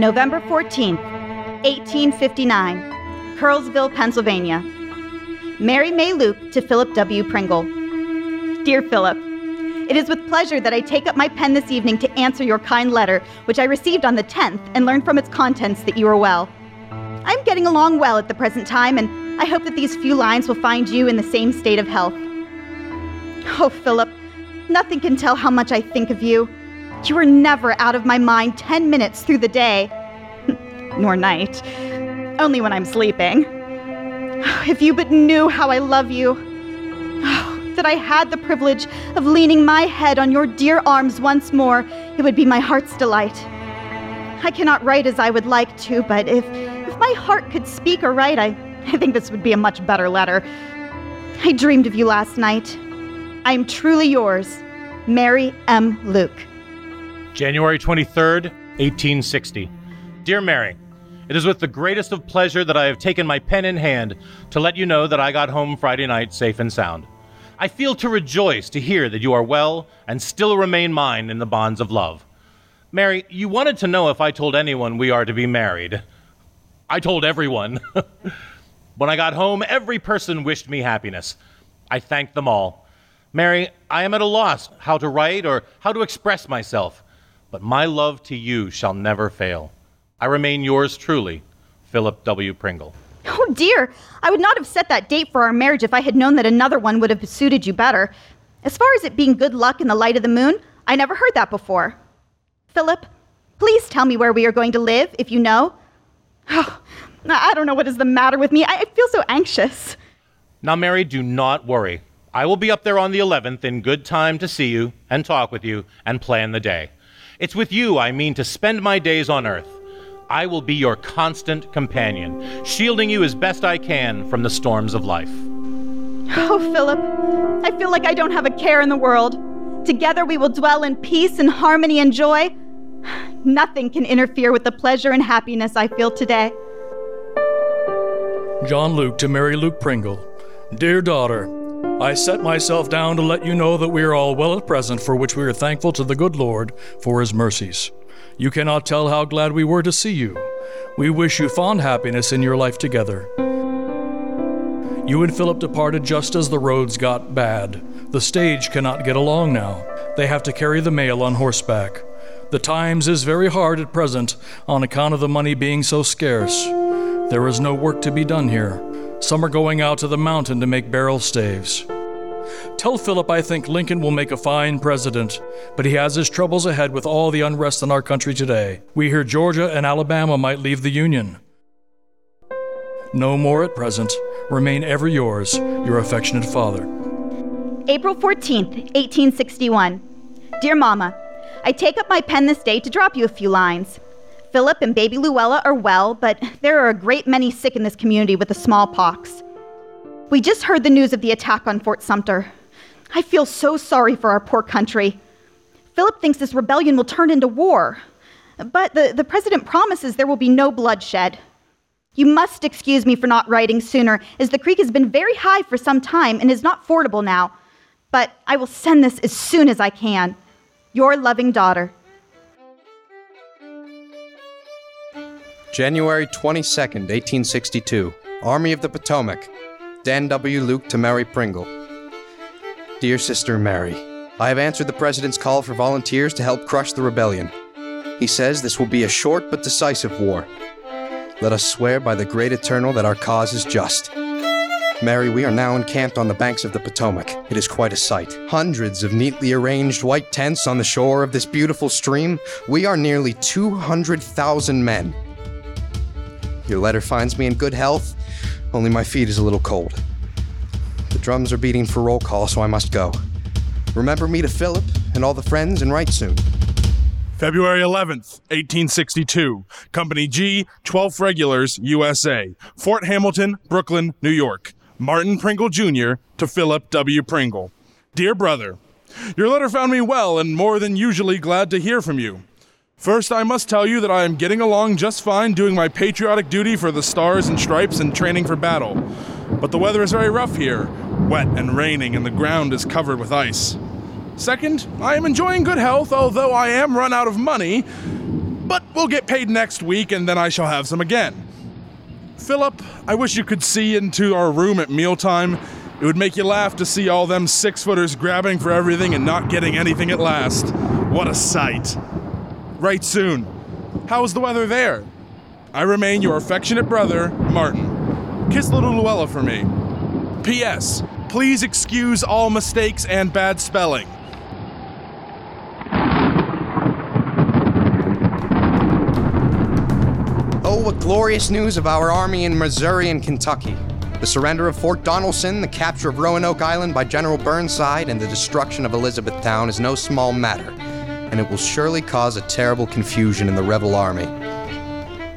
November 14th, 1859, Curllsville, Pennsylvania. Mary May Luke to Philip W. Pringle. Dear Philip, it is with pleasure that I take up my pen this evening to answer your kind letter, which I received on the 10th and learned from its contents that you are well. I am getting along well at the present time, and I hope that these few lines will find you in the same state of health. Oh, Philip, nothing can tell how much I think of you. You are never out of my mind 10 minutes through the day, nor night, only when I'm sleeping. If you but knew how I love you. That I had the privilege of leaning my head on your dear arms once more, it would be my heart's delight. I cannot write as I would like to, but if, if my heart could speak or write, I, I think this would be a much better letter. I dreamed of you last night. I am truly yours, Mary M. Luke. January 23rd, 1860. Dear Mary, it is with the greatest of pleasure that I have taken my pen in hand to let you know that I got home Friday night safe and sound. I feel to rejoice to hear that you are well and still remain mine in the bonds of love. Mary, you wanted to know if I told anyone we are to be married. I told everyone. when I got home, every person wished me happiness. I thanked them all. Mary, I am at a loss how to write or how to express myself, but my love to you shall never fail. I remain yours truly, Philip W. Pringle. Oh dear, I would not have set that date for our marriage if I had known that another one would have suited you better. As far as it being good luck in the light of the moon, I never heard that before. Philip, please tell me where we are going to live, if you know. Oh, I don't know what is the matter with me. I feel so anxious. Now, Mary, do not worry. I will be up there on the 11th in good time to see you and talk with you and plan the day. It's with you I mean to spend my days on earth. I will be your constant companion, shielding you as best I can from the storms of life. Oh, Philip, I feel like I don't have a care in the world. Together we will dwell in peace and harmony and joy. Nothing can interfere with the pleasure and happiness I feel today. John Luke to Mary Luke Pringle. Dear daughter, I set myself down to let you know that we are all well at present, for which we are thankful to the good Lord for his mercies. You cannot tell how glad we were to see you. We wish you fond happiness in your life together. You and Philip departed just as the roads got bad. The stage cannot get along now. They have to carry the mail on horseback. The times is very hard at present on account of the money being so scarce. There is no work to be done here. Some are going out to the mountain to make barrel staves. Tell Philip I think Lincoln will make a fine president, but he has his troubles ahead with all the unrest in our country today. We hear Georgia and Alabama might leave the Union. No more at present. Remain ever yours, your affectionate father. April 14th, 1861. Dear Mama, I take up my pen this day to drop you a few lines. Philip and baby Luella are well, but there are a great many sick in this community with the smallpox. We just heard the news of the attack on Fort Sumter. I feel so sorry for our poor country. Philip thinks this rebellion will turn into war, but the, the president promises there will be no bloodshed. You must excuse me for not writing sooner, as the creek has been very high for some time and is not fordable now. But I will send this as soon as I can. Your loving daughter, January 22nd, 1862. Army of the Potomac. Dan W. Luke to Mary Pringle. Dear Sister Mary, I have answered the President's call for volunteers to help crush the rebellion. He says this will be a short but decisive war. Let us swear by the great eternal that our cause is just. Mary, we are now encamped on the banks of the Potomac. It is quite a sight. Hundreds of neatly arranged white tents on the shore of this beautiful stream. We are nearly 200,000 men. Your letter finds me in good health, only my feet is a little cold. The drums are beating for roll call, so I must go. Remember me to Philip and all the friends and write soon. February 11th, 1862. Company G, 12th Regulars, USA. Fort Hamilton, Brooklyn, New York. Martin Pringle Jr. to Philip W. Pringle. Dear brother, your letter found me well and more than usually glad to hear from you. First, I must tell you that I am getting along just fine doing my patriotic duty for the Stars and Stripes and training for battle. But the weather is very rough here, wet and raining, and the ground is covered with ice. Second, I am enjoying good health, although I am run out of money. but we'll get paid next week and then I shall have some again. Philip, I wish you could see into our room at mealtime. It would make you laugh to see all them six footers grabbing for everything and not getting anything at last. What a sight. Right soon. How's the weather there? I remain your affectionate brother, Martin. Kiss little Luella for me. P.S. Please excuse all mistakes and bad spelling. Oh, what glorious news of our army in Missouri and Kentucky. The surrender of Fort Donelson, the capture of Roanoke Island by General Burnside, and the destruction of Elizabethtown is no small matter, and it will surely cause a terrible confusion in the rebel army.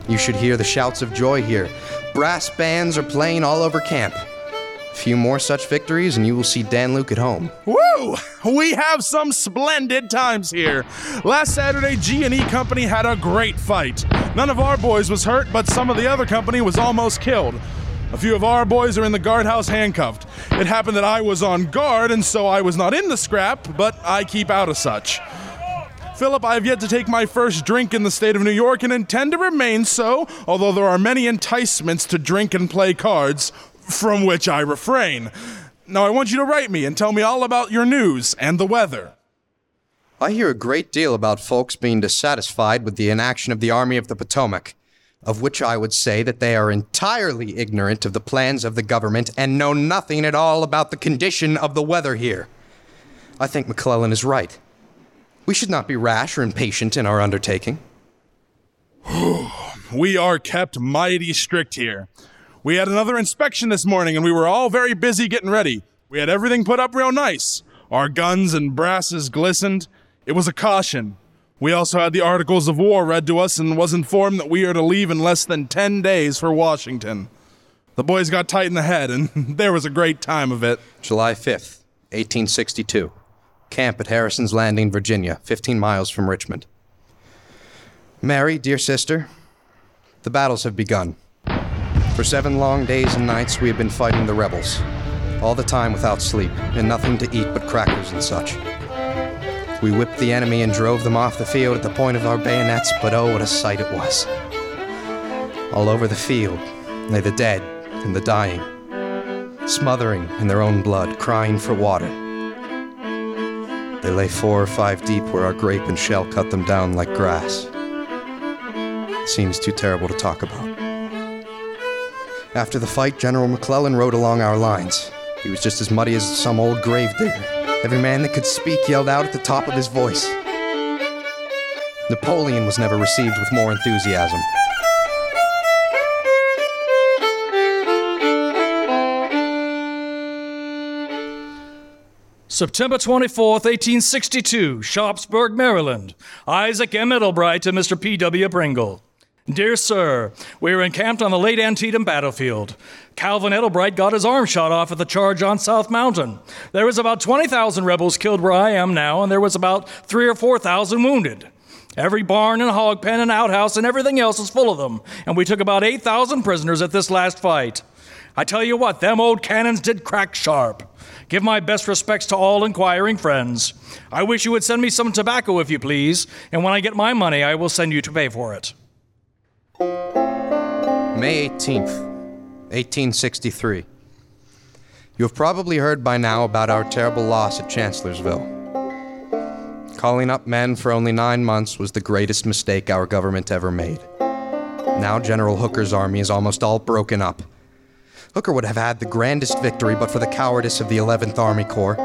You should hear the shouts of joy here. Brass bands are playing all over camp. A few more such victories, and you will see Dan Luke at home. Woo! We have some splendid times here. Last Saturday, G&E Company had a great fight. None of our boys was hurt, but some of the other company was almost killed. A few of our boys are in the guardhouse handcuffed. It happened that I was on guard, and so I was not in the scrap, but I keep out of such. Philip, I have yet to take my first drink in the state of New York and intend to remain so, although there are many enticements to drink and play cards, from which I refrain. Now I want you to write me and tell me all about your news and the weather. I hear a great deal about folks being dissatisfied with the inaction of the Army of the Potomac, of which I would say that they are entirely ignorant of the plans of the government and know nothing at all about the condition of the weather here. I think McClellan is right. We should not be rash or impatient in our undertaking. We are kept mighty strict here. We had another inspection this morning and we were all very busy getting ready. We had everything put up real nice. Our guns and brasses glistened. It was a caution. We also had the articles of war read to us and was informed that we are to leave in less than 10 days for Washington. The boys got tight in the head and there was a great time of it. July 5th, 1862. Camp at Harrison's Landing, Virginia, 15 miles from Richmond. Mary, dear sister, the battles have begun. For seven long days and nights, we have been fighting the rebels, all the time without sleep, and nothing to eat but crackers and such. We whipped the enemy and drove them off the field at the point of our bayonets, but oh, what a sight it was! All over the field lay the dead and the dying, smothering in their own blood, crying for water. They lay four or five deep where our grape and shell cut them down like grass. Scene is too terrible to talk about. After the fight, General McClellan rode along our lines. He was just as muddy as some old grave digger. Every man that could speak yelled out at the top of his voice. Napoleon was never received with more enthusiasm. September 24th, 1862, Sharpsburg, Maryland. Isaac M. Middlebright to Mr. P.W. Pringle. Dear Sir, we are encamped on the late Antietam battlefield. Calvin Edelbright got his arm shot off at the charge on South Mountain. There was about 20,000 rebels killed where I am now, and there was about three or 4,000 wounded. Every barn and hog pen and outhouse and everything else is full of them, and we took about 8,000 prisoners at this last fight. I tell you what, them old cannons did crack sharp. Give my best respects to all inquiring friends. I wish you would send me some tobacco if you please, and when I get my money, I will send you to pay for it. May 18th, 1863. You have probably heard by now about our terrible loss at Chancellorsville. Calling up men for only nine months was the greatest mistake our government ever made. Now General Hooker's army is almost all broken up. Hooker would have had the grandest victory but for the cowardice of the 11th Army Corps.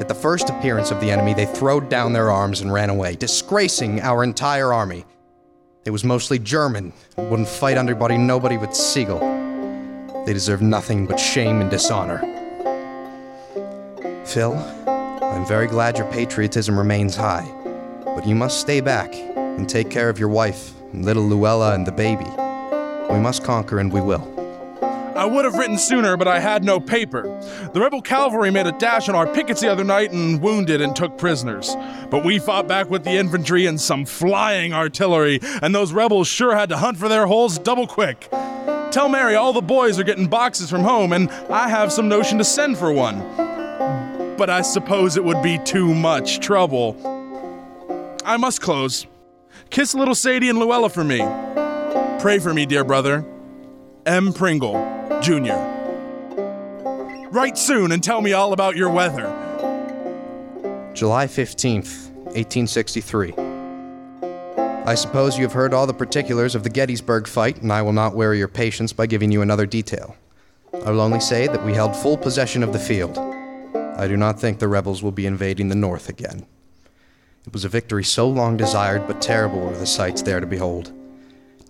At the first appearance of the enemy, they throwed down their arms and ran away, disgracing our entire army. It was mostly German, wouldn't fight anybody, nobody but Sigel. They deserve nothing but shame and dishonor. Phil, I'm very glad your patriotism remains high, but you must stay back and take care of your wife little Luella and the baby. We must conquer and we will. I would have written sooner, but I had no paper. The rebel cavalry made a dash on our pickets the other night and wounded and took prisoners. But we fought back with the infantry and some flying artillery, and those rebels sure had to hunt for their holes double quick. Tell Mary all the boys are getting boxes from home, and I have some notion to send for one. But I suppose it would be too much trouble. I must close. Kiss little Sadie and Luella for me. Pray for me, dear brother. M. Pringle, Jr. Write soon and tell me all about your weather. July 15th, 1863. I suppose you have heard all the particulars of the Gettysburg fight, and I will not weary your patience by giving you another detail. I will only say that we held full possession of the field. I do not think the rebels will be invading the North again. It was a victory so long desired, but terrible were the sights there to behold.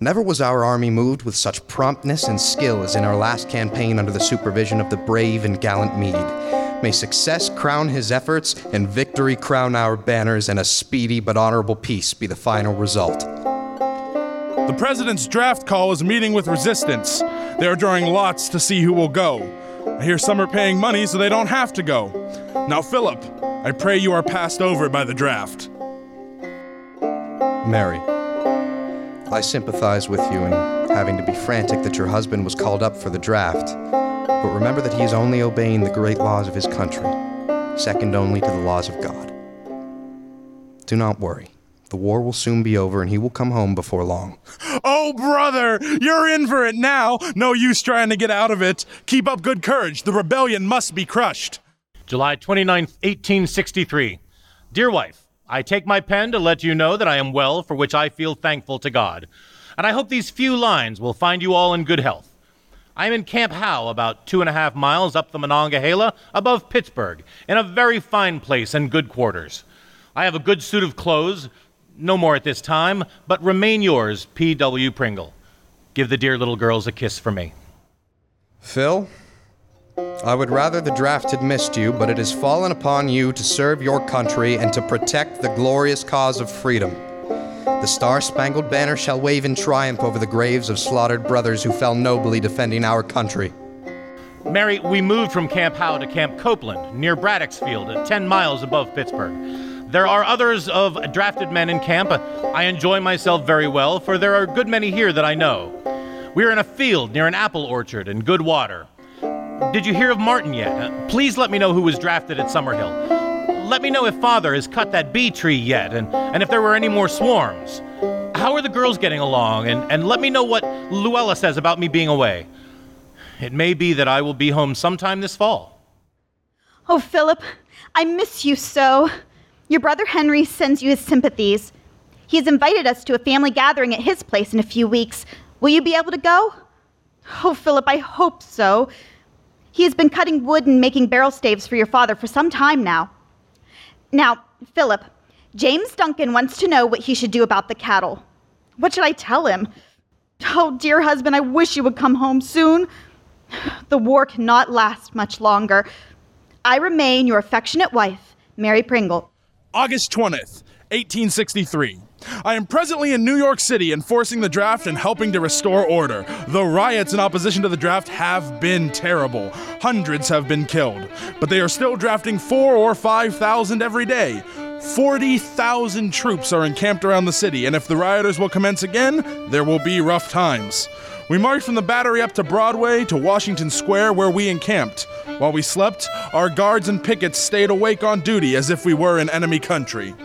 Never was our army moved with such promptness and skill as in our last campaign under the supervision of the brave and gallant Meade. May success crown his efforts, and victory crown our banners, and a speedy but honorable peace be the final result. The president's draft call is meeting with resistance. They are drawing lots to see who will go. I hear some are paying money so they don't have to go. Now, Philip, I pray you are passed over by the draft. Mary, I sympathize with you in having to be frantic that your husband was called up for the draft. But remember that he is only obeying the great laws of his country, second only to the laws of God. Do not worry. The war will soon be over and he will come home before long. Oh, brother, you're in for it now. No use trying to get out of it. Keep up good courage. The rebellion must be crushed. July 29th, 1863. Dear wife, I take my pen to let you know that I am well, for which I feel thankful to God. And I hope these few lines will find you all in good health. I am in Camp Howe, about two and a half miles up the Monongahela, above Pittsburgh, in a very fine place and good quarters. I have a good suit of clothes, no more at this time, but remain yours, P.W. Pringle. Give the dear little girls a kiss for me. Phil, I would rather the draft had missed you, but it has fallen upon you to serve your country and to protect the glorious cause of freedom. The star spangled banner shall wave in triumph over the graves of slaughtered brothers who fell nobly defending our country. Mary, we moved from Camp Howe to Camp Copeland, near Braddock's Field, at 10 miles above Pittsburgh. There are others of drafted men in camp. I enjoy myself very well, for there are a good many here that I know. We are in a field near an apple orchard and good water. Did you hear of Martin yet? Uh, please let me know who was drafted at Summerhill. Let me know if father has cut that bee tree yet, and, and if there were any more swarms. How are the girls getting along? And, and let me know what Luella says about me being away. It may be that I will be home sometime this fall. Oh, Philip, I miss you so. Your brother Henry sends you his sympathies. He has invited us to a family gathering at his place in a few weeks. Will you be able to go? Oh, Philip, I hope so. He has been cutting wood and making barrel staves for your father for some time now. Now, Philip, James Duncan wants to know what he should do about the cattle. What should I tell him? Oh, dear husband, I wish you would come home soon. The war cannot last much longer. I remain your affectionate wife, Mary Pringle. August 20th, 1863. I am presently in New York City enforcing the draft and helping to restore order. The riots in opposition to the draft have been terrible. Hundreds have been killed, but they are still drafting four or five thousand every day. 40,000 troops are encamped around the city, and if the rioters will commence again, there will be rough times. We marched from the battery up to Broadway to Washington Square, where we encamped. While we slept, our guards and pickets stayed awake on duty as if we were in enemy country.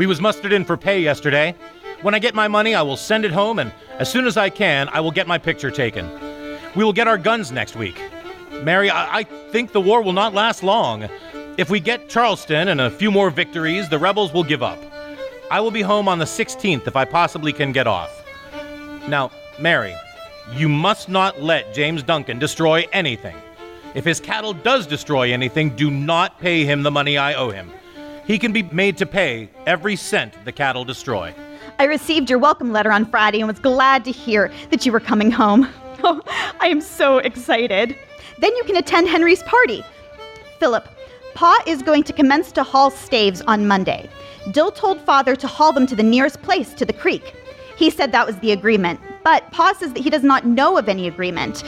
We was mustered in for pay yesterday. When I get my money, I will send it home, and as soon as I can, I will get my picture taken. We will get our guns next week. Mary, I, I think the war will not last long. If we get Charleston and a few more victories, the rebels will give up. I will be home on the 16th if I possibly can get off. Now, Mary, you must not let James Duncan destroy anything. If his cattle does destroy anything, do not pay him the money I owe him. He can be made to pay every cent the cattle destroy. I received your welcome letter on Friday and was glad to hear that you were coming home. Oh, I am so excited. Then you can attend Henry's party. Philip, Pa is going to commence to haul staves on Monday. Dill told father to haul them to the nearest place to the creek. He said that was the agreement, but Pa says that he does not know of any agreement.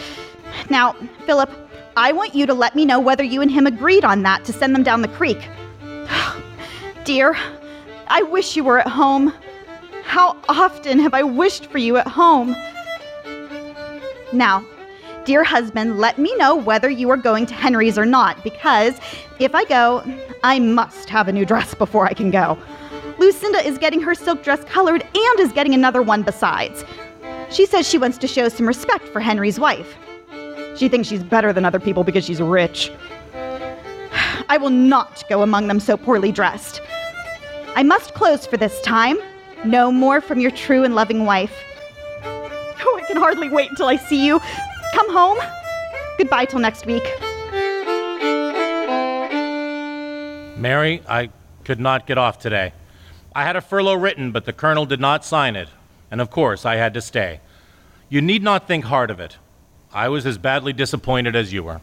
Now, Philip, I want you to let me know whether you and him agreed on that to send them down the creek. Dear, I wish you were at home. How often have I wished for you at home? Now, dear husband, let me know whether you are going to Henry's or not, because if I go, I must have a new dress before I can go. Lucinda is getting her silk dress colored and is getting another one besides. She says she wants to show some respect for Henry's wife. She thinks she's better than other people because she's rich. I will not go among them so poorly dressed. I must close for this time. No more from your true and loving wife. Oh, I can hardly wait until I see you. Come home. Goodbye till next week. Mary, I could not get off today. I had a furlough written, but the colonel did not sign it, and of course I had to stay. You need not think hard of it. I was as badly disappointed as you were.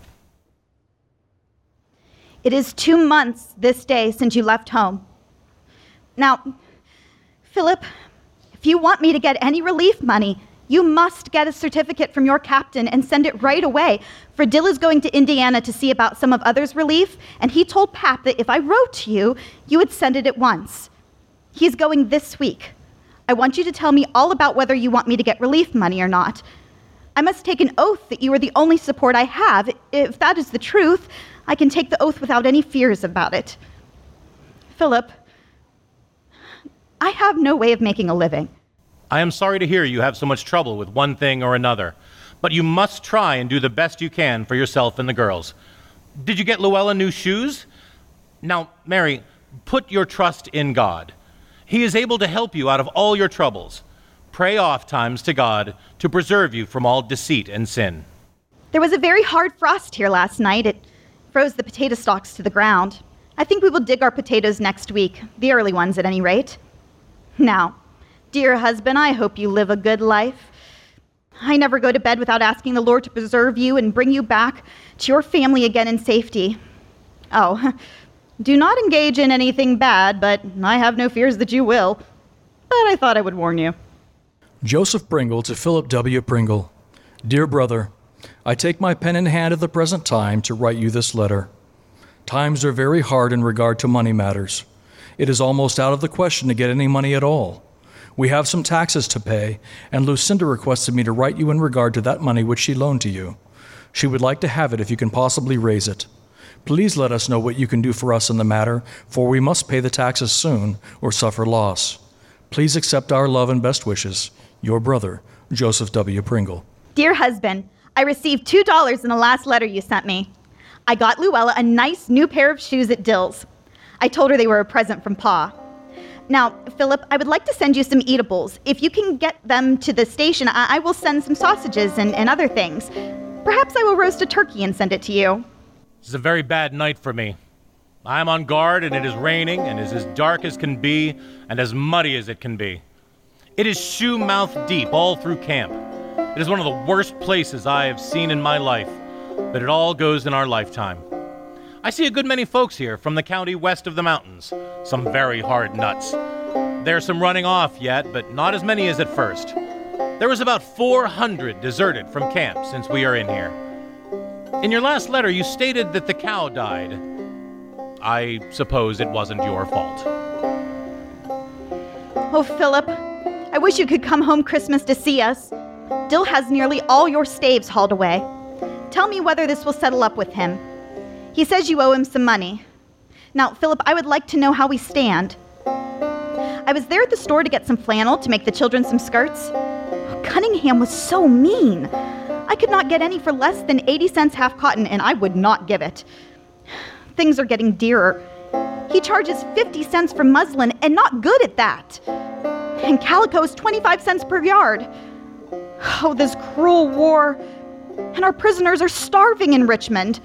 It is two months this day since you left home. Now, Philip, if you want me to get any relief money, you must get a certificate from your captain and send it right away. For Dill is going to Indiana to see about some of others' relief, and he told Pap that if I wrote to you, you would send it at once. He's going this week. I want you to tell me all about whether you want me to get relief money or not. I must take an oath that you are the only support I have. If that is the truth, I can take the oath without any fears about it. Philip, I have no way of making a living. I am sorry to hear you have so much trouble with one thing or another, but you must try and do the best you can for yourself and the girls. Did you get Luella new shoes? Now, Mary, put your trust in God. He is able to help you out of all your troubles. Pray oft times to God to preserve you from all deceit and sin. There was a very hard frost here last night. It froze the potato stalks to the ground. I think we will dig our potatoes next week, the early ones at any rate. Now, Dear husband, I hope you live a good life. I never go to bed without asking the Lord to preserve you and bring you back to your family again in safety. Oh, do not engage in anything bad, but I have no fears that you will. But I thought I would warn you. Joseph Pringle to Philip W. Pringle. Dear brother, I take my pen in hand at the present time to write you this letter. Times are very hard in regard to money matters. It is almost out of the question to get any money at all. We have some taxes to pay, and Lucinda requested me to write you in regard to that money which she loaned to you. She would like to have it if you can possibly raise it. Please let us know what you can do for us in the matter, for we must pay the taxes soon or suffer loss. Please accept our love and best wishes. Your brother, Joseph W. Pringle. Dear husband, I received $2 in the last letter you sent me. I got Luella a nice new pair of shoes at Dill's. I told her they were a present from Pa. Now, Philip, I would like to send you some eatables. If you can get them to the station, I, I will send some sausages and, and other things. Perhaps I will roast a turkey and send it to you. This is a very bad night for me. I am on guard, and it is raining, and is as dark as can be, and as muddy as it can be. It is shoe mouth deep all through camp. It is one of the worst places I have seen in my life, but it all goes in our lifetime. I see a good many folks here from the county west of the mountains, some very hard nuts. There's some running off yet, but not as many as at first. There was about 400 deserted from camp since we are in here. In your last letter, you stated that the cow died. I suppose it wasn't your fault. Oh, Philip, I wish you could come home Christmas to see us. Dill has nearly all your staves hauled away. Tell me whether this will settle up with him. He says you owe him some money. Now, Philip, I would like to know how we stand. I was there at the store to get some flannel to make the children some skirts. Cunningham was so mean. I could not get any for less than 80 cents half cotton, and I would not give it. Things are getting dearer. He charges 50 cents for muslin, and not good at that. And calico is 25 cents per yard. Oh, this cruel war. And our prisoners are starving in Richmond.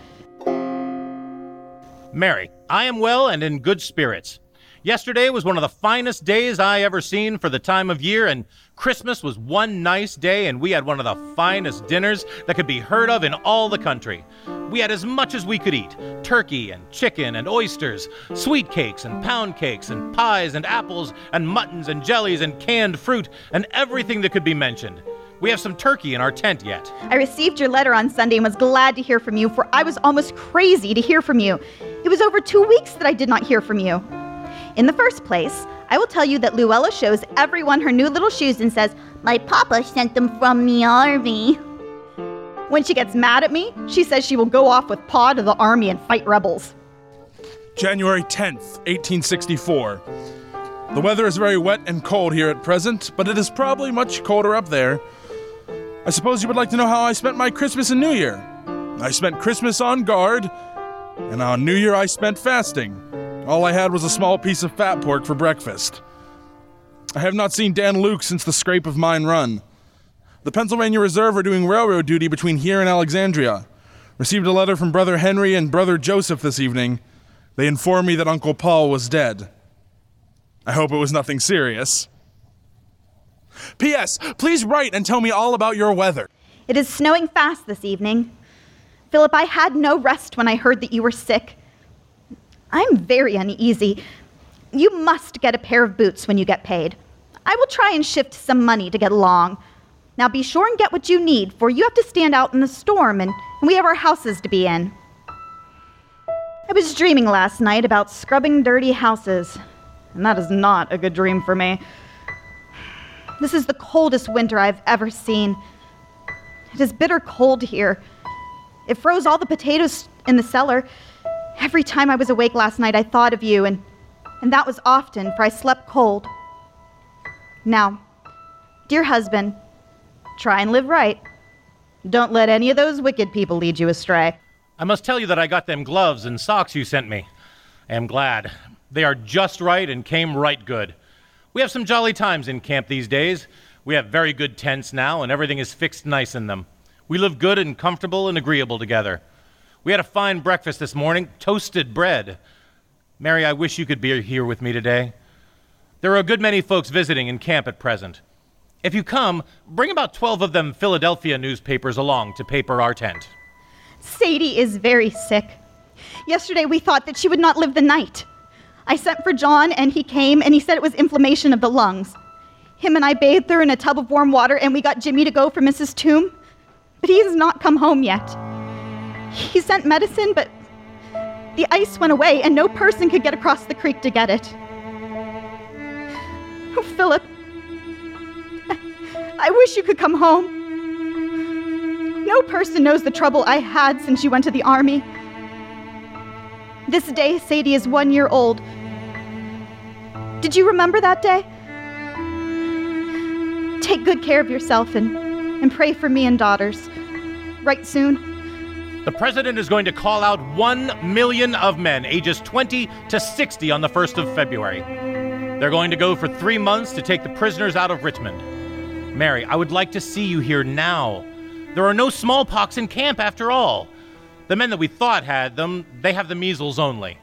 Mary, I am well and in good spirits. Yesterday was one of the finest days I ever seen for the time of year, and Christmas was one nice day, and we had one of the finest dinners that could be heard of in all the country. We had as much as we could eat turkey and chicken and oysters, sweet cakes and pound cakes and pies and apples and muttons and jellies and canned fruit and everything that could be mentioned. We have some turkey in our tent yet. I received your letter on Sunday and was glad to hear from you, for I was almost crazy to hear from you. It was over two weeks that I did not hear from you. In the first place, I will tell you that Luella shows everyone her new little shoes and says, My papa sent them from the army. When she gets mad at me, she says she will go off with Pa to the army and fight rebels. January 10th, 1864. The weather is very wet and cold here at present, but it is probably much colder up there. I suppose you would like to know how I spent my Christmas and New Year. I spent Christmas on guard, and on New Year I spent fasting. All I had was a small piece of fat pork for breakfast. I have not seen Dan Luke since the scrape of Mine Run. The Pennsylvania Reserve are doing railroad duty between here and Alexandria. Received a letter from Brother Henry and Brother Joseph this evening. They informed me that Uncle Paul was dead. I hope it was nothing serious. P.S. Please write and tell me all about your weather. It is snowing fast this evening. Philip, I had no rest when I heard that you were sick. I'm very uneasy. You must get a pair of boots when you get paid. I will try and shift some money to get along. Now be sure and get what you need, for you have to stand out in the storm, and, we have our houses to be in. I was dreaming last night about scrubbing dirty houses, and that is not a good dream for me. This is the coldest winter I've ever seen. It is bitter cold here. It froze all the potatoes in the cellar. Every time I was awake last night, I thought of you, and, and that was often, for I slept cold. Now, dear husband, try and live right. Don't let any of those wicked people lead you astray. I must tell you that I got them gloves and socks you sent me. I am glad. They are just right and came right good. We have some jolly times in camp these days. We have very good tents now, and everything is fixed nice in them. We live good and comfortable and agreeable together. We had a fine breakfast this morning toasted bread. Mary, I wish you could be here with me today. There are a good many folks visiting in camp at present. If you come, bring about 12 of them Philadelphia newspapers along to paper our tent. Sadie is very sick. Yesterday we thought that she would not live the night. I sent for John and he came and he said it was inflammation of the lungs. Him and I bathed her in a tub of warm water and we got Jimmy to go for Mrs. Toom. But he has not come home yet. He sent medicine, but the ice went away and no person could get across the creek to get it. Oh, Philip, I wish you could come home. No person knows the trouble I had since you went to the army. This day, Sadie is one year old. Did you remember that day? Take good care of yourself and, and pray for me and daughters. Right soon. The president is going to call out 1 million of men ages 20 to 60 on the 1st of February. They're going to go for three months to take the prisoners out of Richmond. Mary, I would like to see you here now. There are no smallpox in camp after all. The men that we thought had them, they have the measles only.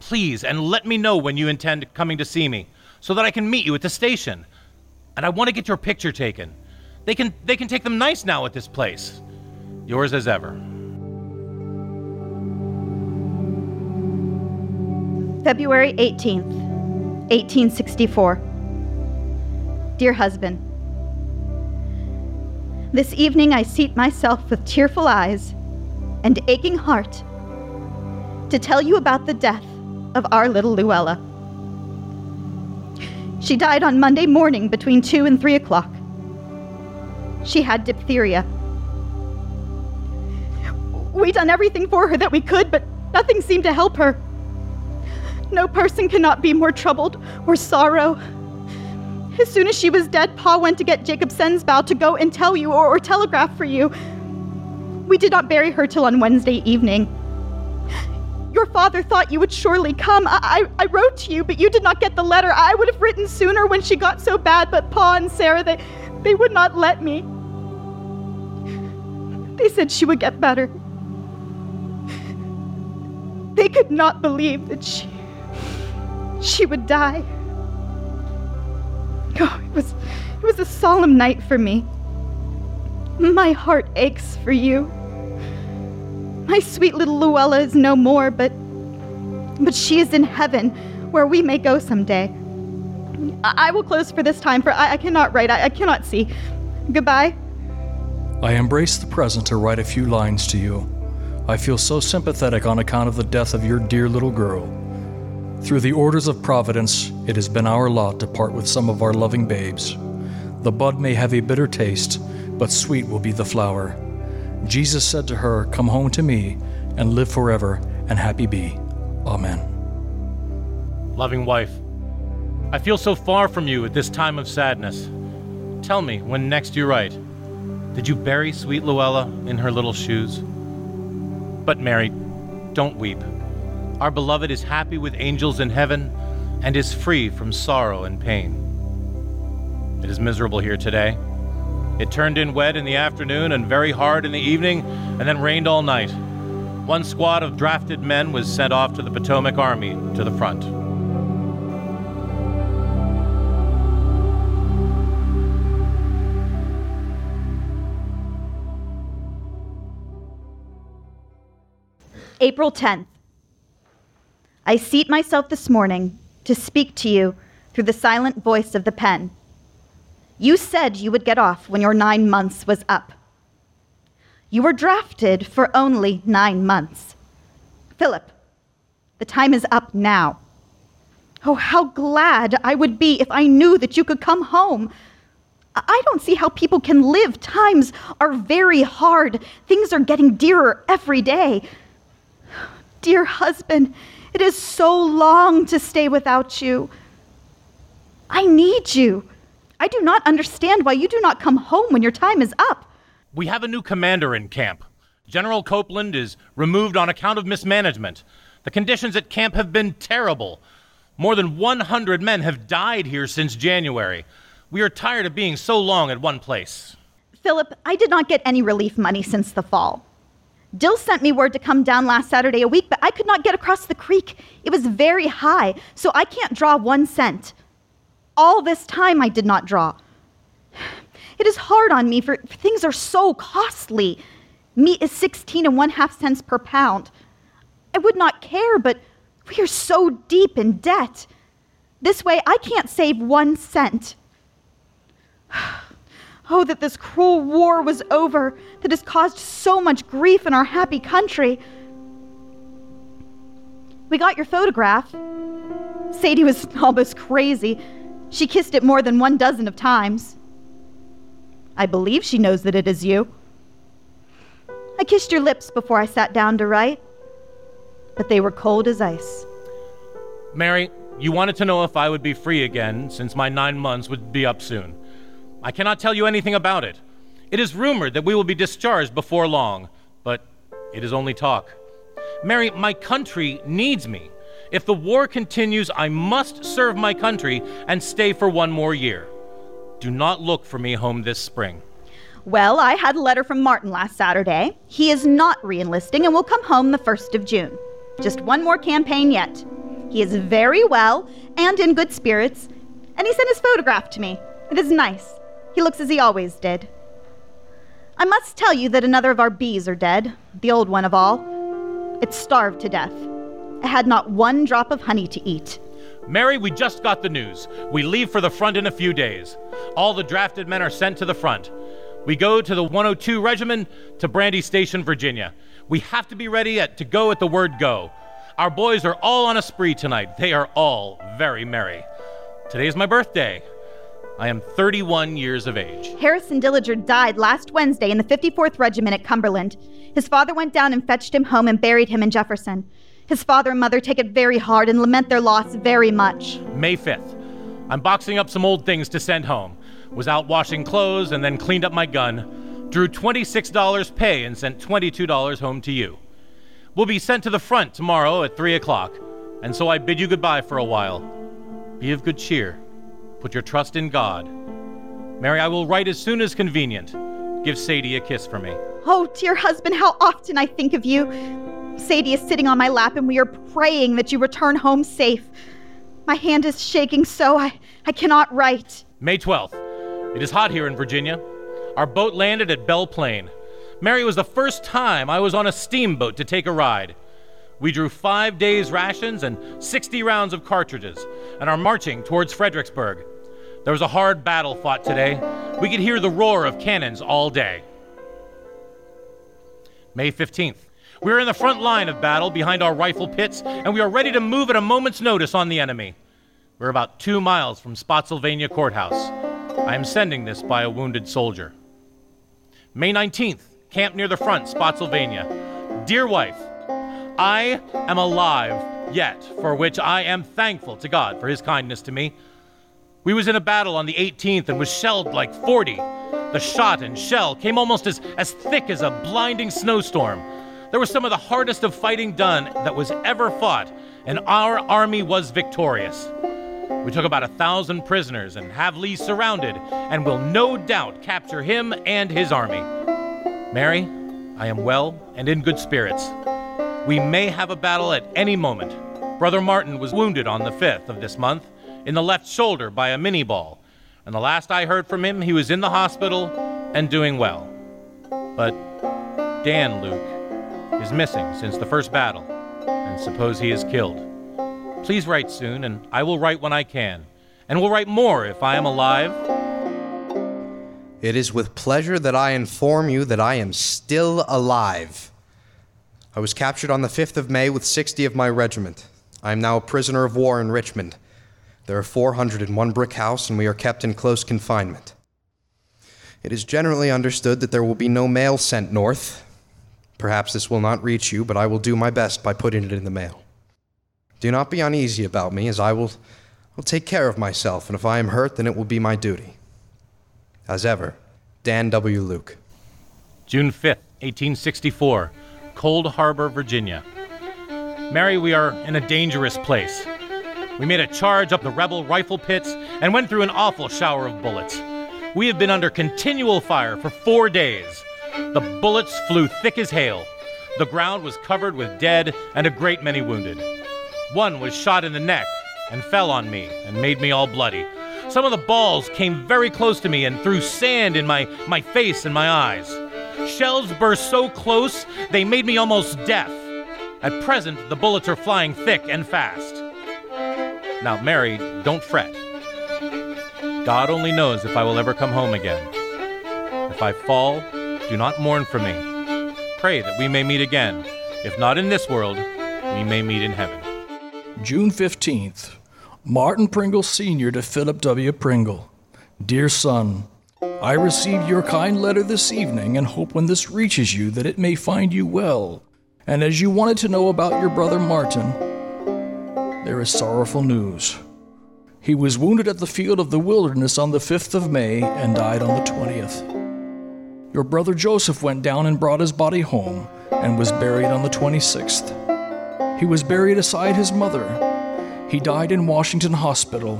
Please, and let me know when you intend coming to see me, so that I can meet you at the station. And I want to get your picture taken. They can they can take them nice now at this place. Yours as ever. February 18th, 1864. Dear husband, this evening I seat myself with tearful eyes and aching heart to tell you about the death of our little Luella. She died on Monday morning between 2 and 3 o'clock. She had diphtheria. We done everything for her that we could, but nothing seemed to help her. No person cannot be more troubled or sorrow. As soon as she was dead, Pa went to get Jacob Sensbow to go and tell you or, or telegraph for you. We did not bury her till on Wednesday evening. Your father thought you would surely come. I, I, I, wrote to you, but you did not get the letter. I would have written sooner when she got so bad, but Pa and Sarah, they, they would not let me. They said she would get better. They could not believe that she she would die. Oh, it was it was a solemn night for me. My heart aches for you. My sweet little Luella is no more, but but she is in heaven, where we may go someday. I, I will close for this time, for I, I cannot write. I, I cannot see. Goodbye. I embrace the present to write a few lines to you. I feel so sympathetic on account of the death of your dear little girl. Through the orders of Providence, it has been our lot to part with some of our loving babes. The bud may have a bitter taste, but sweet will be the flower. Jesus said to her, Come home to me and live forever and happy be. Amen. Loving wife, I feel so far from you at this time of sadness. Tell me when next you write. Did you bury sweet Luella in her little shoes? But, Mary, don't weep. Our beloved is happy with angels in heaven and is free from sorrow and pain. It is miserable here today. It turned in wet in the afternoon and very hard in the evening, and then rained all night. One squad of drafted men was sent off to the Potomac Army to the front. April 10th. I seat myself this morning to speak to you through the silent voice of the pen. You said you would get off when your nine months was up. You were drafted for only nine months. Philip, the time is up now. Oh, how glad I would be if I knew that you could come home. I don't see how people can live. Times are very hard. Things are getting dearer every day. Dear husband, it is so long to stay without you. I need you. I do not understand why you do not come home when your time is up. We have a new commander in camp. General Copeland is removed on account of mismanagement. The conditions at camp have been terrible. More than 100 men have died here since January. We are tired of being so long at one place. Philip, I did not get any relief money since the fall. Dill sent me word to come down last Saturday a week, but I could not get across the creek. It was very high, so I can't draw one cent. All this time I did not draw. It is hard on me, for things are so costly. Meat is 16 and one half cents per pound. I would not care, but we are so deep in debt. This way, I can't save one cent. Oh, that this cruel war was over that has caused so much grief in our happy country. We got your photograph. Sadie was almost crazy. She kissed it more than one dozen of times. I believe she knows that it is you. I kissed your lips before I sat down to write, but they were cold as ice. Mary, you wanted to know if I would be free again since my nine months would be up soon. I cannot tell you anything about it. It is rumored that we will be discharged before long, but it is only talk. Mary, my country needs me. If the war continues, I must serve my country and stay for one more year. Do not look for me home this spring. Well, I had a letter from Martin last Saturday. He is not reenlisting and will come home the 1st of June. Just one more campaign yet. He is very well and in good spirits, and he sent his photograph to me. It is nice. He looks as he always did. I must tell you that another of our bees are dead, the old one of all. It starved to death. Had not one drop of honey to eat. Mary, we just got the news. We leave for the front in a few days. All the drafted men are sent to the front. We go to the 102 Regiment to Brandy Station, Virginia. We have to be ready at, to go at the word go. Our boys are all on a spree tonight. They are all very merry. Today is my birthday. I am 31 years of age. Harrison Dillinger died last Wednesday in the 54th Regiment at Cumberland. His father went down and fetched him home and buried him in Jefferson. His father and mother take it very hard and lament their loss very much. May 5th. I'm boxing up some old things to send home. Was out washing clothes and then cleaned up my gun. Drew $26 pay and sent $22 home to you. We'll be sent to the front tomorrow at 3 o'clock, and so I bid you goodbye for a while. Be of good cheer. Put your trust in God. Mary, I will write as soon as convenient. Give Sadie a kiss for me. Oh, dear husband, how often I think of you. Sadie is sitting on my lap, and we are praying that you return home safe. My hand is shaking so I, I cannot write. May 12th. It is hot here in Virginia. Our boat landed at Belle Plain. Mary was the first time I was on a steamboat to take a ride. We drew five days' rations and 60 rounds of cartridges and are marching towards Fredericksburg. There was a hard battle fought today. We could hear the roar of cannons all day. May 15th. We are in the front line of battle behind our rifle pits, and we are ready to move at a moment's notice on the enemy. We're about two miles from Spotsylvania Courthouse. I am sending this by a wounded soldier. May 19th, camp near the front, Spotsylvania. Dear wife, I am alive yet, for which I am thankful to God for his kindness to me. We was in a battle on the 18th and was shelled like 40. The shot and shell came almost as, as thick as a blinding snowstorm. There was some of the hardest of fighting done that was ever fought, and our army was victorious. We took about a thousand prisoners and have Lee surrounded, and will no doubt capture him and his army. Mary, I am well and in good spirits. We may have a battle at any moment. Brother Martin was wounded on the 5th of this month in the left shoulder by a minié ball, and the last I heard from him, he was in the hospital and doing well. But Dan Luke is missing since the first battle, and suppose he is killed. Please write soon, and I will write when I can, and will write more if I am alive. It is with pleasure that I inform you that I am still alive. I was captured on the 5th of May with 60 of my regiment. I am now a prisoner of war in Richmond. There are 400 in one brick house, and we are kept in close confinement. It is generally understood that there will be no mail sent north. Perhaps this will not reach you, but I will do my best by putting it in the mail. Do not be uneasy about me, as I will, will take care of myself, and if I am hurt, then it will be my duty. As ever, Dan W. Luke. June 5th, 1864, Cold Harbor, Virginia. Mary, we are in a dangerous place. We made a charge up the rebel rifle pits and went through an awful shower of bullets. We have been under continual fire for four days. The bullets flew thick as hail. The ground was covered with dead and a great many wounded. One was shot in the neck and fell on me and made me all bloody. Some of the balls came very close to me and threw sand in my, my face and my eyes. Shells burst so close they made me almost deaf. At present, the bullets are flying thick and fast. Now, Mary, don't fret. God only knows if I will ever come home again. If I fall, do not mourn for me. Pray that we may meet again. If not in this world, we may meet in heaven. June 15th. Martin Pringle Sr. to Philip W. Pringle. Dear son, I received your kind letter this evening and hope when this reaches you that it may find you well. And as you wanted to know about your brother Martin, there is sorrowful news. He was wounded at the field of the wilderness on the 5th of May and died on the 20th. Your brother Joseph went down and brought his body home and was buried on the 26th. He was buried aside his mother. He died in Washington Hospital.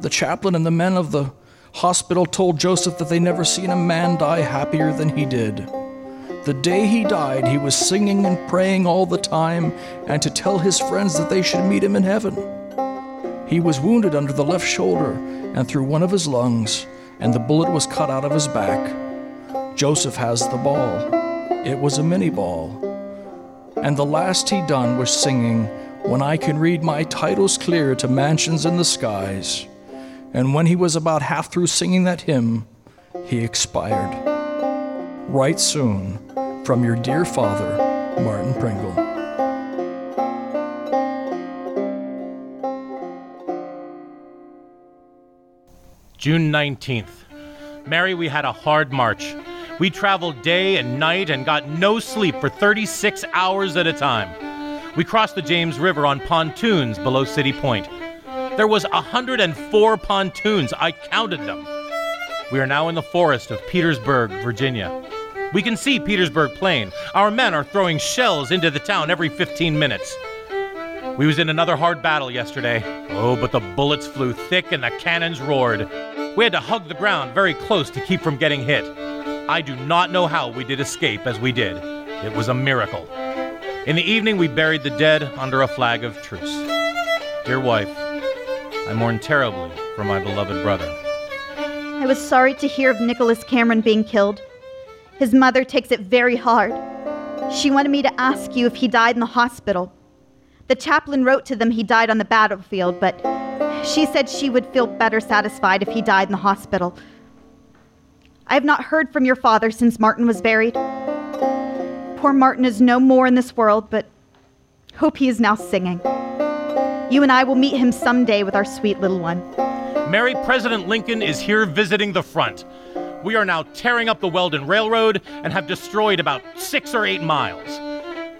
The chaplain and the men of the hospital told Joseph that they never seen a man die happier than he did. The day he died, he was singing and praying all the time and to tell his friends that they should meet him in heaven. He was wounded under the left shoulder and through one of his lungs, and the bullet was cut out of his back. Joseph has the ball. It was a minié ball. And the last he done was singing, When I can read my titles clear to mansions in the skies. And when he was about half through singing that hymn, he expired. Write soon from your dear father, Martin Pringle. June 19th. Mary, we had a hard march. We traveled day and night and got no sleep for 36 hours at a time. We crossed the James River on pontoons below City Point. There was 104 pontoons. I counted them. We are now in the forest of Petersburg, Virginia. We can see Petersburg Plain. Our men are throwing shells into the town every 15 minutes. We was in another hard battle yesterday. Oh, but the bullets flew thick and the cannons roared. We had to hug the ground very close to keep from getting hit. I do not know how we did escape as we did. It was a miracle. In the evening, we buried the dead under a flag of truce. Dear wife, I mourn terribly for my beloved brother. I was sorry to hear of Nicholas Cameron being killed. His mother takes it very hard. She wanted me to ask you if he died in the hospital. The chaplain wrote to them he died on the battlefield, but she said she would feel better satisfied if he died in the hospital. I have not heard from your father since Martin was buried. Poor Martin is no more in this world, but hope he is now singing. You and I will meet him someday with our sweet little one. Mary, President Lincoln is here visiting the front. We are now tearing up the Weldon Railroad and have destroyed about six or eight miles.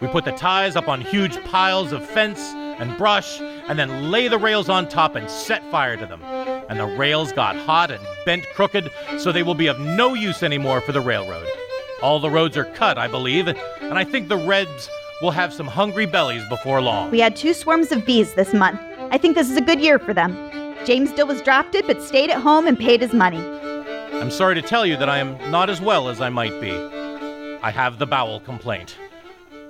We put the ties up on huge piles of fence and brush and then lay the rails on top and set fire to them. and the rails got hot and bent crooked, so they will be of no use anymore for the railroad. All the roads are cut, I believe, and I think the Rebs will have some hungry bellies before long. We had two swarms of bees this month. I think this is a good year for them. James Dill was drafted but stayed at home and paid his money. I'm sorry to tell you that I am not as well as I might be. I have the bowel complaint.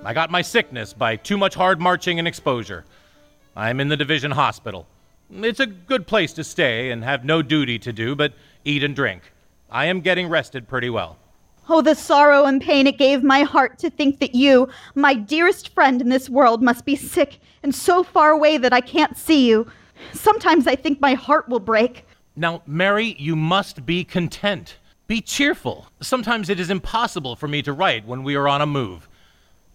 I got my sickness by too much hard marching and exposure. I'm in the division hospital. It's a good place to stay and have no duty to do but eat and drink. I am getting rested pretty well. Oh, the sorrow and pain it gave my heart to think that you, my dearest friend in this world, must be sick and so far away that I can't see you. Sometimes I think my heart will break. Now, Mary, you must be content. Be cheerful. Sometimes it is impossible for me to write when we are on a move.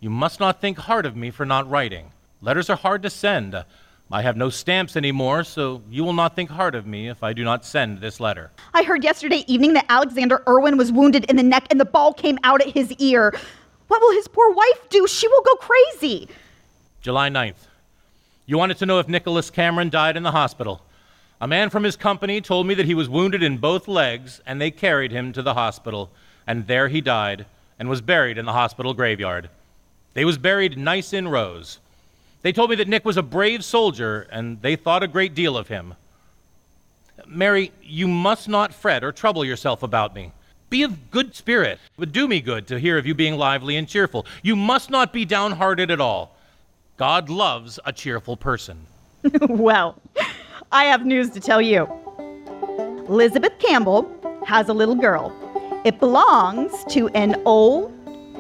You must not think hard of me for not writing. Letters are hard to send. I have no stamps anymore, so you will not think hard of me if I do not send this letter. I heard yesterday evening that Alexander Irwin was wounded in the neck and the ball came out at his ear. What will his poor wife do? She will go crazy. July 9th. You wanted to know if Nicholas Cameron died in the hospital. A man from his company told me that he was wounded in both legs, and they carried him to the hospital, and there he died and was buried in the hospital graveyard. They was buried nice in rows. They told me that Nick was a brave soldier, and they thought a great deal of him. Mary, you must not fret or trouble yourself about me. Be of good spirit. It would do me good to hear of you being lively and cheerful. You must not be downhearted at all. God loves a cheerful person. well, I have news to tell you. Elizabeth Campbell has a little girl. It belongs to an old,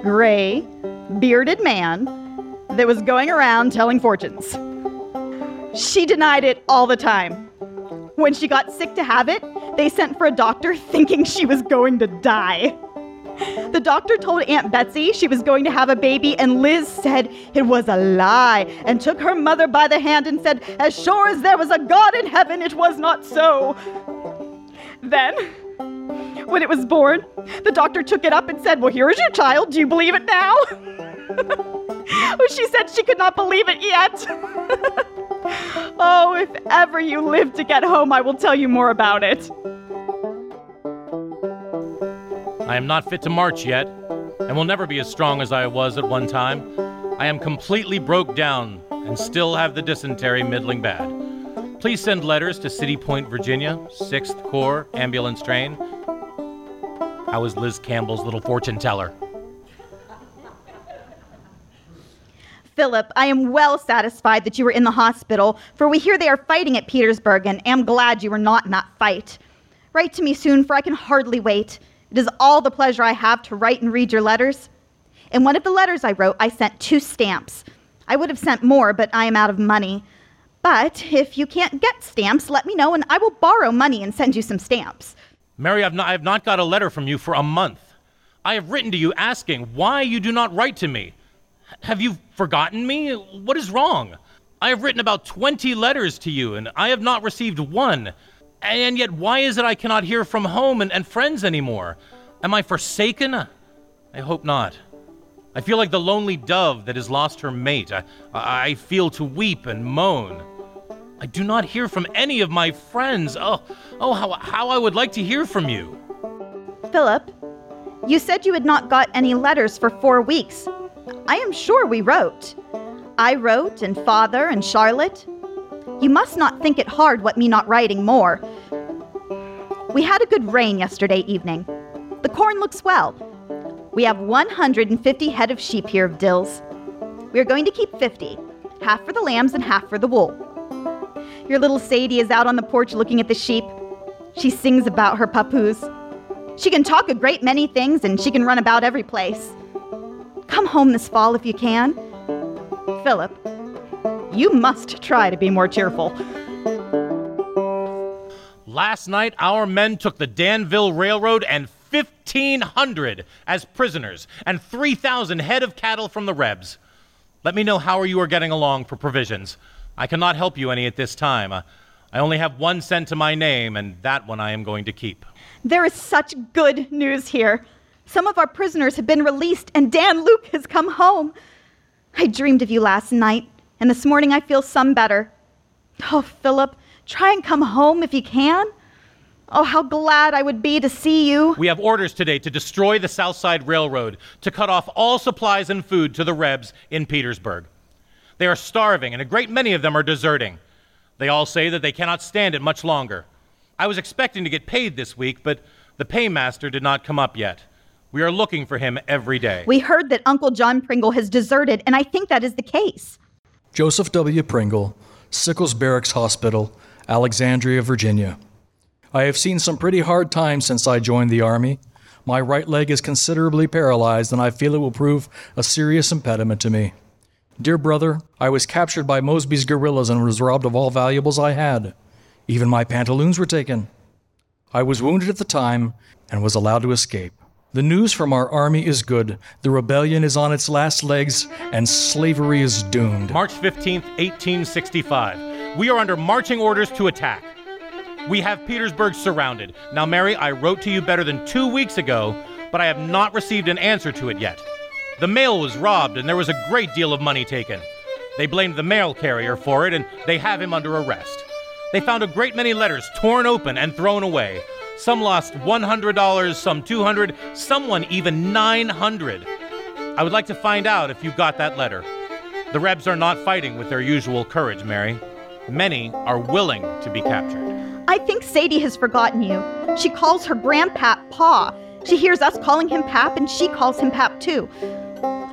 gray, bearded man that was going around telling fortunes. She denied it all the time. When she got sick to have it, they sent for a doctor thinking she was going to die. The doctor told Aunt Betsy she was going to have a baby, and Liz said it was a lie and took her mother by the hand and said, As sure as there was a God in heaven, it was not so. Then, when it was born, the doctor took it up and said, Well, here is your child. Do you believe it now? she said she could not believe it yet. oh, if ever you live to get home, I will tell you more about it. I am not fit to march yet, and will never be as strong as I was at one time. I am completely broke down and still have the dysentery middling bad. Please send letters to City Point, Virginia, 6th Corps, ambulance train. How is Liz Campbell's little fortune teller? Philip, I am well satisfied that you were in the hospital, for we hear they are fighting at Petersburg, and am glad you were not in that fight. Write to me soon, for I can hardly wait. It is all the pleasure I have to write and read your letters. In one of the letters I wrote, I sent two stamps. I would have sent more, but I am out of money. But if you can't get stamps, let me know, and I will borrow money and send you some stamps. Mary, I've not, I have not got a letter from you for a month. I have written to you asking why you do not write to me. Have you forgotten me? What is wrong? I have written about 20 letters to you, and I have not received one. And yet, why is it I cannot hear from home and, and friends anymore? Am I forsaken? I hope not. I feel like the lonely dove that has lost her mate. I, I feel to weep and moan. I do not hear from any of my friends. Oh, oh, how, how I would like to hear from you. Philip, you said you had not got any letters for four weeks. I am sure we wrote. I wrote, and father, and Charlotte. You must not think it hard what me not writing more. We had a good rain yesterday evening. The corn looks well. We have 150 head of sheep here of Dills. We are going to keep 50, half for the lambs and half for the wool. Your little Sadie is out on the porch looking at the sheep. She sings about her papoose. She can talk a great many things and she can run about every place. Come home this fall if you can. Philip, you must try to be more cheerful. Last night, our men took the Danville Railroad and 1,500 as prisoners and 3,000 head of cattle from the Rebs. Let me know how you are getting along for provisions. I cannot help you any at this time. Uh, I only have one cent to my name, and that one I am going to keep. There is such good news here. Some of our prisoners have been released, and Dan Luke has come home. I dreamed of you last night, and this morning I feel some better. Oh, Philip, Try and come home if you can. Oh, how glad I would be to see you. We have orders today to destroy the South Side Railroad, to cut off all supplies and food to the Rebs in Petersburg. They are starving, and a great many of them are deserting. They all say that they cannot stand it much longer. I was expecting to get paid this week, but the paymaster did not come up yet. We are looking for him every day. We heard that Uncle John Pringle has deserted, and I think that is the case. Joseph W. Pringle, Sickles Barracks Hospital, Alexandria, Virginia. I have seen some pretty hard times since I joined the Army. My right leg is considerably paralyzed, and I feel it will prove a serious impediment to me. Dear brother, I was captured by Mosby's guerrillas and was robbed of all valuables I had. Even my pantaloons were taken. I was wounded at the time and was allowed to escape. The news from our army is good. The rebellion is on its last legs, and slavery is doomed. March 15th, 1865. We are under marching orders to attack. We have Petersburg surrounded. Now, Mary, I wrote to you better than two weeks ago, but I have not received an answer to it yet. The mail was robbed, and there was a great deal of money taken. They blamed the mail carrier for it, and they have him under arrest. They found a great many letters torn open and thrown away. Some lost $100, some 200, someone even 900. I would like to find out if you got that letter. The Rebs are not fighting with their usual courage, Mary. Many are willing to be captured. I think Sadie has forgotten you. She calls her grandpap Pa. She hears us calling him Pap, and she calls him Pap too.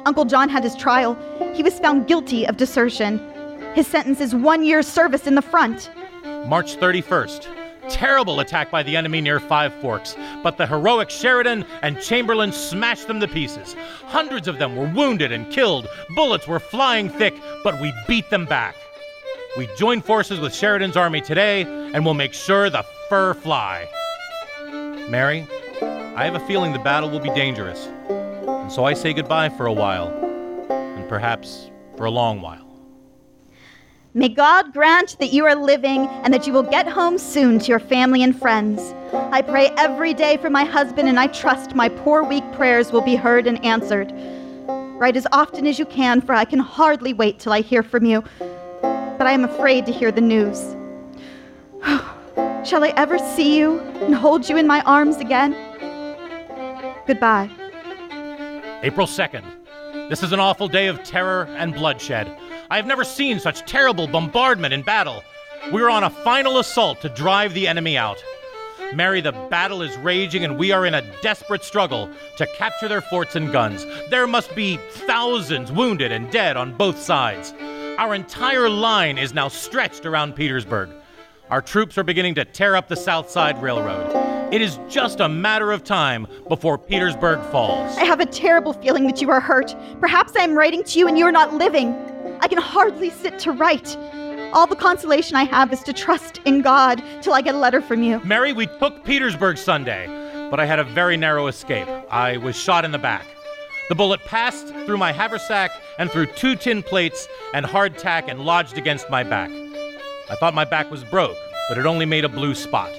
Uncle John had his trial. He was found guilty of desertion. His sentence is one year's service in the front. March 31st. Terrible attack by the enemy near Five Forks, but the heroic Sheridan and Chamberlain smashed them to pieces. Hundreds of them were wounded and killed. Bullets were flying thick, but we beat them back. We join forces with Sheridan's army today, and we'll make sure the fur fly. Mary, I have a feeling the battle will be dangerous, and so I say goodbye for a while, and perhaps for a long while. May God grant that you are living and that you will get home soon to your family and friends. I pray every day for my husband, and I trust my poor, weak prayers will be heard and answered. Write as often as you can, for I can hardly wait till I hear from you. But I am afraid to hear the news. Shall I ever see you and hold you in my arms again? Goodbye. April 2nd. This is an awful day of terror and bloodshed. I have never seen such terrible bombardment in battle. We are on a final assault to drive the enemy out. Mary, the battle is raging, and we are in a desperate struggle to capture their forts and guns. There must be thousands wounded and dead on both sides. Our entire line is now stretched around Petersburg. Our troops are beginning to tear up the South Side Railroad. It is just a matter of time before Petersburg falls. I have a terrible feeling that you are hurt. Perhaps I am writing to you and you are not living. I can hardly sit to write. All the consolation I have is to trust in God till I get a letter from you. Mary, we took Petersburg Sunday, but I had a very narrow escape. I was shot in the back. The bullet passed through my haversack and through two tin plates and hardtack and lodged against my back. I thought my back was broke, but it only made a blue spot.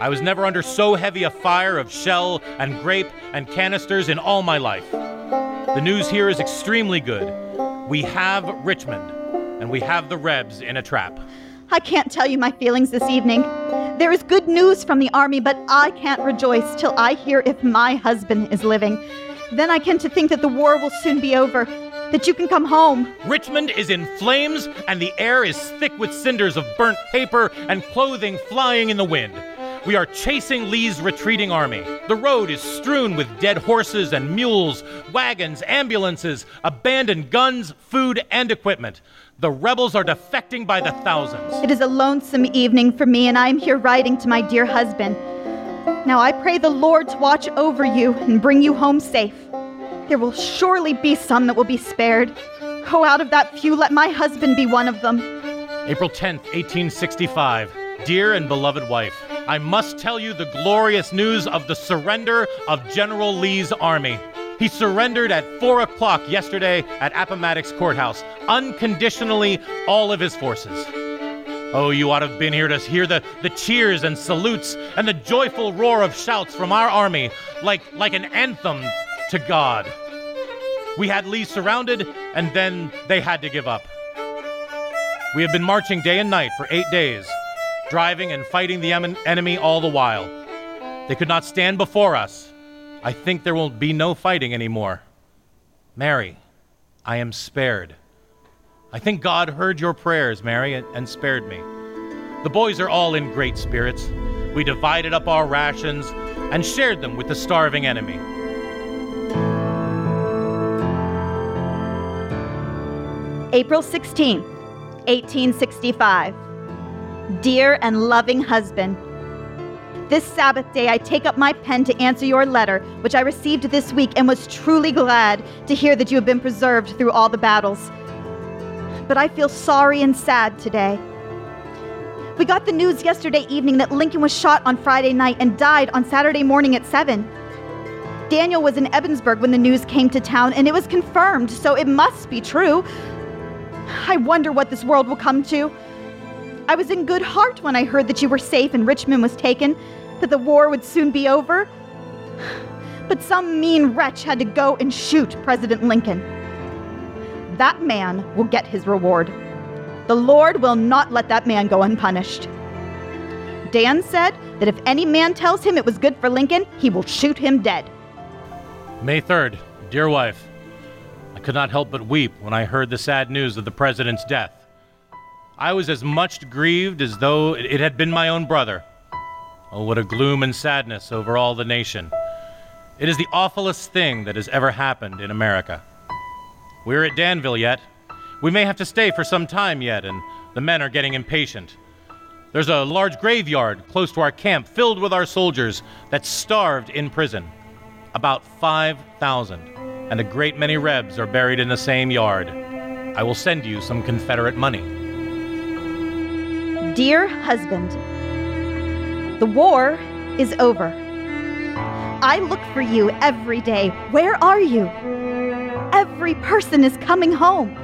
I was never under so heavy a fire of shell and grape and canisters in all my life. The news here is extremely good. We have Richmond, and we have the Rebs in a trap. I can't tell you my feelings this evening. There is good news from the army, but I can't rejoice till I hear if my husband is living. Then I can to think that the war will soon be over, that you can come home. Richmond is in flames, and the air is thick with cinders of burnt paper and clothing flying in the wind. We are chasing Lee's retreating army. The road is strewn with dead horses and mules, wagons, ambulances, abandoned guns, food, and equipment. The rebels are defecting by the thousands. It is a lonesome evening for me, and I am here writing to my dear husband. Now I pray the Lord to watch over you and bring you home safe. There will surely be some that will be spared. Oh, out of that few, let my husband be one of them. April 10th, 1865. Dear and beloved wife, I must tell you the glorious news of the surrender of General Lee's army. He surrendered at 4 o'clock yesterday at Appomattox Courthouse, unconditionally, all of his forces. Oh, you ought to have been here to hear the, the cheers and salutes and the joyful roar of shouts from our army, like, like an anthem to God. We had Lee surrounded, and then they had to give up. We have been marching day and night for eight days. Driving and fighting the em- enemy all the while. They could not stand before us. I think there will be no fighting anymore. Mary, I am spared. I think God heard your prayers, Mary, and, and spared me. The boys are all in great spirits. We divided up our rations and shared them with the starving enemy. April 16th, 1865. Dear and loving husband, this Sabbath day I take up my pen to answer your letter, which I received this week and was truly glad to hear that you have been preserved through all the battles. But I feel sorry and sad today. We got the news yesterday evening that Lincoln was shot on Friday night and died on Saturday morning at 7. Daniel was in Ebensburg when the news came to town, and it was confirmed, so it must be true. I wonder what this world will come to. I was in good heart when I heard that you were safe and Richmond was taken, that the war would soon be over. But some mean wretch had to go and shoot President Lincoln. That man will get his reward. The Lord will not let that man go unpunished. Dan said that if any man tells him it was good for Lincoln, he will shoot him dead. May 3rd, dear wife. I could not help but weep when I heard the sad news of the president's death. I was as much grieved as though it had been my own brother. Oh, what a gloom and sadness over all the nation. It is the awfulest thing that has ever happened in America. We're at Danville yet. We may have to stay for some time yet, and the men are getting impatient. There's a large graveyard close to our camp filled with our soldiers that starved in prison. About 5,000 and a great many Rebs are buried in the same yard. I will send you some Confederate money. Dear husband, the war is over. I look for you every day. Where are you? Every person is coming home.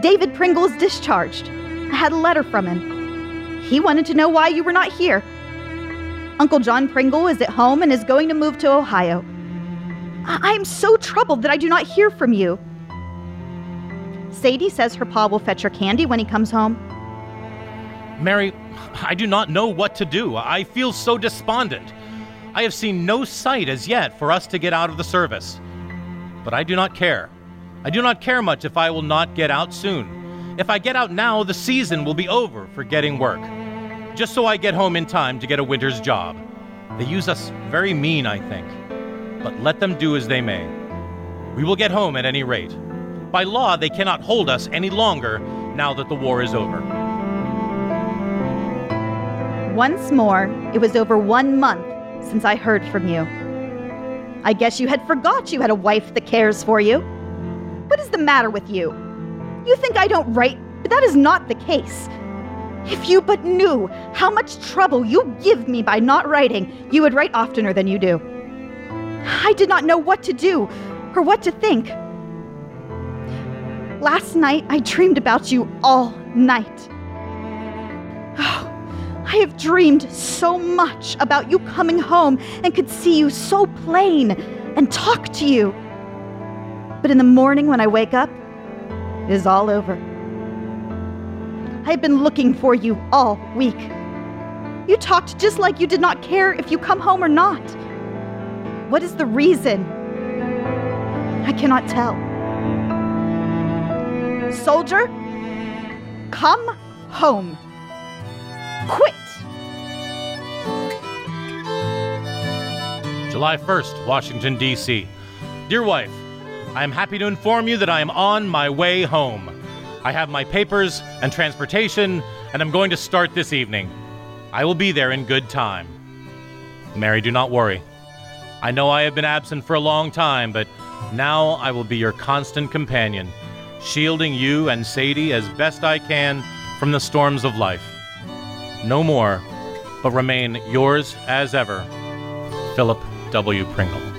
David Pringle is discharged. I had a letter from him. He wanted to know why you were not here. Uncle John Pringle is at home and is going to move to Ohio. I am so troubled that I do not hear from you. Sadie says her pa will fetch her candy when he comes home. Mary, I do not know what to do. I feel so despondent. I have seen no sight as yet for us to get out of the service. But I do not care. I do not care much if I will not get out soon. If I get out now, the season will be over for getting work. Just so I get home in time to get a winter's job. They use us very mean, I think. But let them do as they may. We will get home at any rate. By law, they cannot hold us any longer now that the war is over. Once more, it was over one month since I heard from you. I guess you had forgot you had a wife that cares for you. What is the matter with you? You think I don't write, but that is not the case. If you but knew how much trouble you give me by not writing, you would write oftener than you do. I did not know what to do or what to think. Last night, I dreamed about you all night. I have dreamed so much about you coming home and could see you so plain and talk to you. But in the morning when I wake up, it is all over. I have been looking for you all week. You talked just like you did not care if you come home or not. What is the reason? I cannot tell. Soldier, come home. Quit! July 1st, Washington, D.C. Dear wife, I am happy to inform you that I am on my way home. I have my papers and transportation, and I'm going to start this evening. I will be there in good time. Mary, do not worry. I know I have been absent for a long time, but now I will be your constant companion, shielding you and Sadie as best I can from the storms of life. No more, but remain yours as ever, Philip W. Pringle.